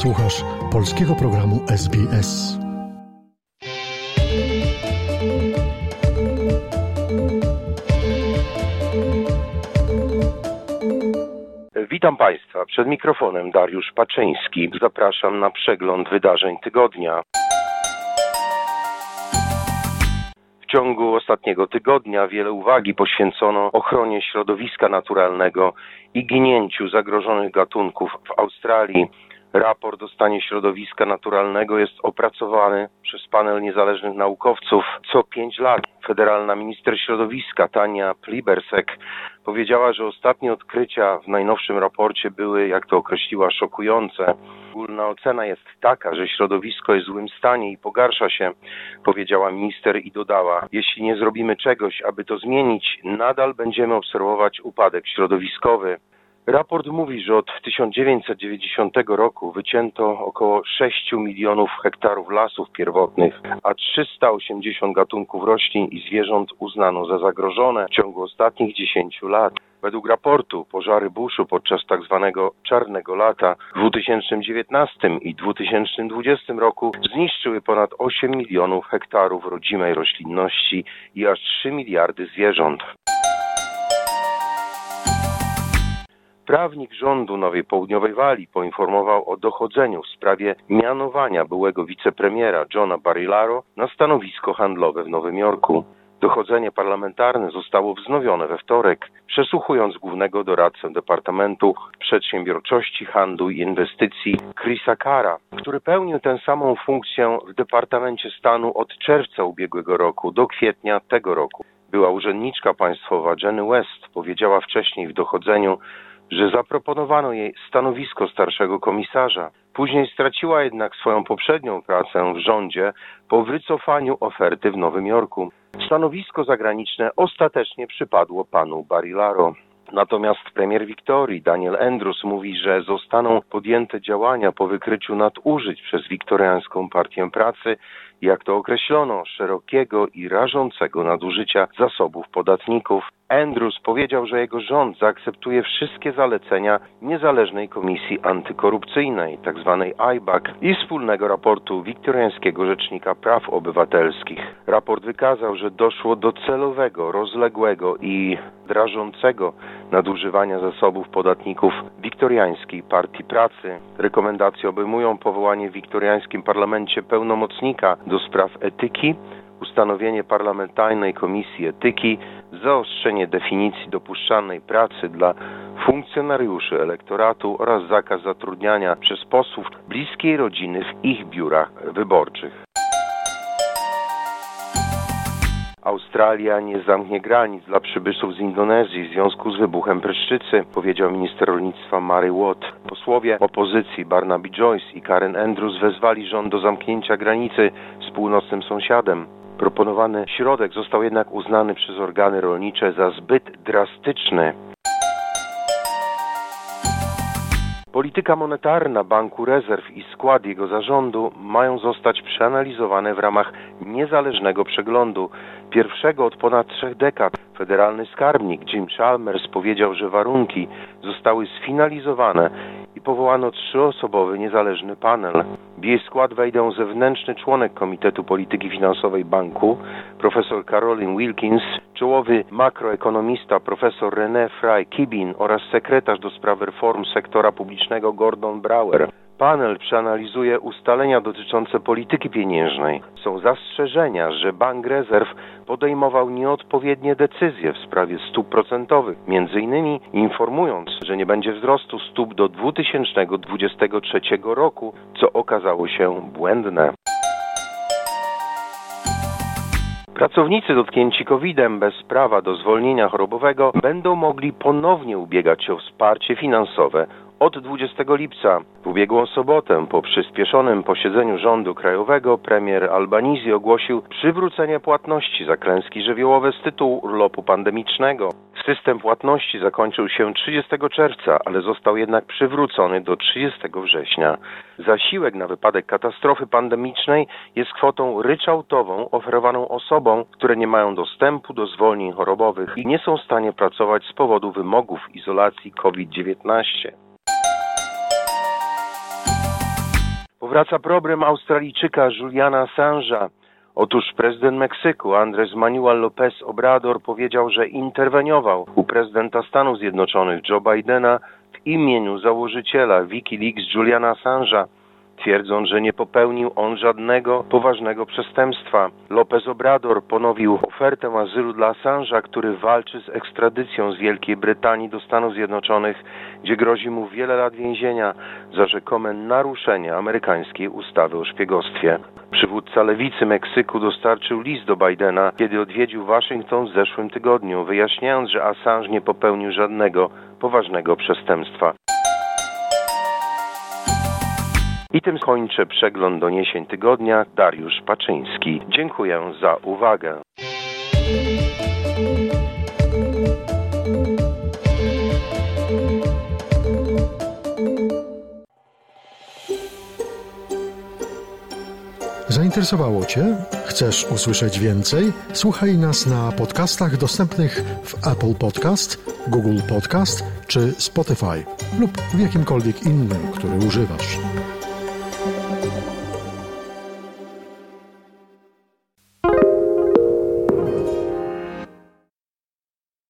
Słuchasz polskiego programu SBS. Witam Państwa. Przed mikrofonem Dariusz Paczyński. Zapraszam na przegląd wydarzeń tygodnia. W ciągu ostatniego tygodnia wiele uwagi poświęcono ochronie środowiska naturalnego i ginięciu zagrożonych gatunków w Australii. Raport o stanie środowiska naturalnego jest opracowany przez panel niezależnych naukowców co pięć lat. Federalna minister środowiska Tania Plibersek powiedziała, że ostatnie odkrycia w najnowszym raporcie były, jak to określiła, szokujące. Ogólna ocena jest taka, że środowisko jest w złym stanie i pogarsza się, powiedziała minister i dodała, jeśli nie zrobimy czegoś, aby to zmienić, nadal będziemy obserwować upadek środowiskowy. Raport mówi, że od 1990 roku wycięto około 6 milionów hektarów lasów pierwotnych, a 380 gatunków roślin i zwierząt uznano za zagrożone w ciągu ostatnich 10 lat. Według raportu pożary buszu podczas tzw. Tak czarnego lata w 2019 i 2020 roku zniszczyły ponad 8 milionów hektarów rodzimej roślinności i aż 3 miliardy zwierząt. Prawnik rządu Nowej Południowej Walii poinformował o dochodzeniu w sprawie mianowania byłego wicepremiera Johna Barilaro na stanowisko handlowe w Nowym Jorku. Dochodzenie parlamentarne zostało wznowione we wtorek, przesłuchując głównego doradcę Departamentu Przedsiębiorczości, Handlu i Inwestycji Chrisa Kara, który pełnił tę samą funkcję w Departamencie Stanu od czerwca ubiegłego roku do kwietnia tego roku. Była urzędniczka państwowa Jenny West powiedziała wcześniej w dochodzeniu, że zaproponowano jej stanowisko starszego komisarza. Później straciła jednak swoją poprzednią pracę w rządzie po wycofaniu oferty w Nowym Jorku. Stanowisko zagraniczne ostatecznie przypadło panu Barilaro. Natomiast premier Wiktorii, Daniel Andrews, mówi, że zostaną podjęte działania po wykryciu nadużyć przez wiktoriańską partię pracy, jak to określono, szerokiego i rażącego nadużycia zasobów podatników. Andrews powiedział, że jego rząd zaakceptuje wszystkie zalecenia niezależnej komisji antykorupcyjnej, tzw. IBAC, i wspólnego raportu wiktoriańskiego rzecznika praw obywatelskich. Raport wykazał, że doszło do celowego, rozległego i drażącego nadużywania zasobów podatników wiktoriańskiej partii pracy. Rekomendacje obejmują powołanie w wiktoriańskim parlamencie pełnomocnika do spraw etyki, ustanowienie parlamentarnej komisji etyki, zaostrzenie definicji dopuszczalnej pracy dla funkcjonariuszy elektoratu oraz zakaz zatrudniania przez posłów bliskiej rodziny w ich biurach wyborczych. Australia nie zamknie granic dla przybyszów z Indonezji w związku z wybuchem pryszczycy, powiedział minister rolnictwa Mary Watt. Posłowie opozycji Barnaby Joyce i Karen Andrews wezwali rząd do zamknięcia granicy z północnym sąsiadem. Proponowany środek został jednak uznany przez organy rolnicze za zbyt drastyczny. Polityka monetarna Banku Rezerw i skład jego zarządu mają zostać przeanalizowane w ramach niezależnego przeglądu, pierwszego od ponad trzech dekad. Federalny skarbnik Jim Chalmers powiedział, że warunki zostały sfinalizowane i powołano trzyosobowy niezależny panel. W jej skład wejdą zewnętrzny członek Komitetu Polityki Finansowej Banku, profesor Caroline Wilkins, czołowy makroekonomista profesor René Fry-Kibin oraz sekretarz do spraw reform sektora publicznego Gordon Brower. Panel przeanalizuje ustalenia dotyczące polityki pieniężnej. Są zastrzeżenia, że Bank Rezerw podejmował nieodpowiednie decyzje w sprawie stóp procentowych, między innymi informując, że nie będzie wzrostu stóp do 2023 roku, co okazało się błędne. Pracownicy dotknięci COVID-em bez prawa do zwolnienia chorobowego będą mogli ponownie ubiegać się o wsparcie finansowe od 20 lipca. W ubiegłą sobotę, po przyspieszonym posiedzeniu rządu krajowego, premier Albanizi ogłosił przywrócenie płatności za klęski żywiołowe z tytułu urlopu pandemicznego. System płatności zakończył się 30 czerwca, ale został jednak przywrócony do 30 września. Zasiłek na wypadek katastrofy pandemicznej jest kwotą ryczałtową oferowaną osobom, które nie mają dostępu do zwolnień chorobowych i nie są w stanie pracować z powodu wymogów izolacji COVID-19. Powraca problem Australijczyka Juliana Assange'a. Otóż prezydent Meksyku Andrés Manuel López Obrador powiedział, że interweniował u prezydenta Stanów Zjednoczonych Joe Bidena w imieniu założyciela Wikileaks Juliana Assange'a twierdząc, że nie popełnił on żadnego poważnego przestępstwa. López Obrador ponowił ofertę azylu dla Assange'a, który walczy z ekstradycją z Wielkiej Brytanii do Stanów Zjednoczonych, gdzie grozi mu wiele lat więzienia za rzekome naruszenie amerykańskiej ustawy o szpiegostwie. Przywódca lewicy Meksyku dostarczył list do Bidena, kiedy odwiedził Waszyngton w zeszłym tygodniu, wyjaśniając, że Assange nie popełnił żadnego poważnego przestępstwa. I tym kończę przegląd doniesień tygodnia. Dariusz Paczyński. Dziękuję za uwagę. Zainteresowało Cię? Chcesz usłyszeć więcej? Słuchaj nas na podcastach dostępnych w Apple Podcast, Google Podcast czy Spotify lub w jakimkolwiek innym, który używasz.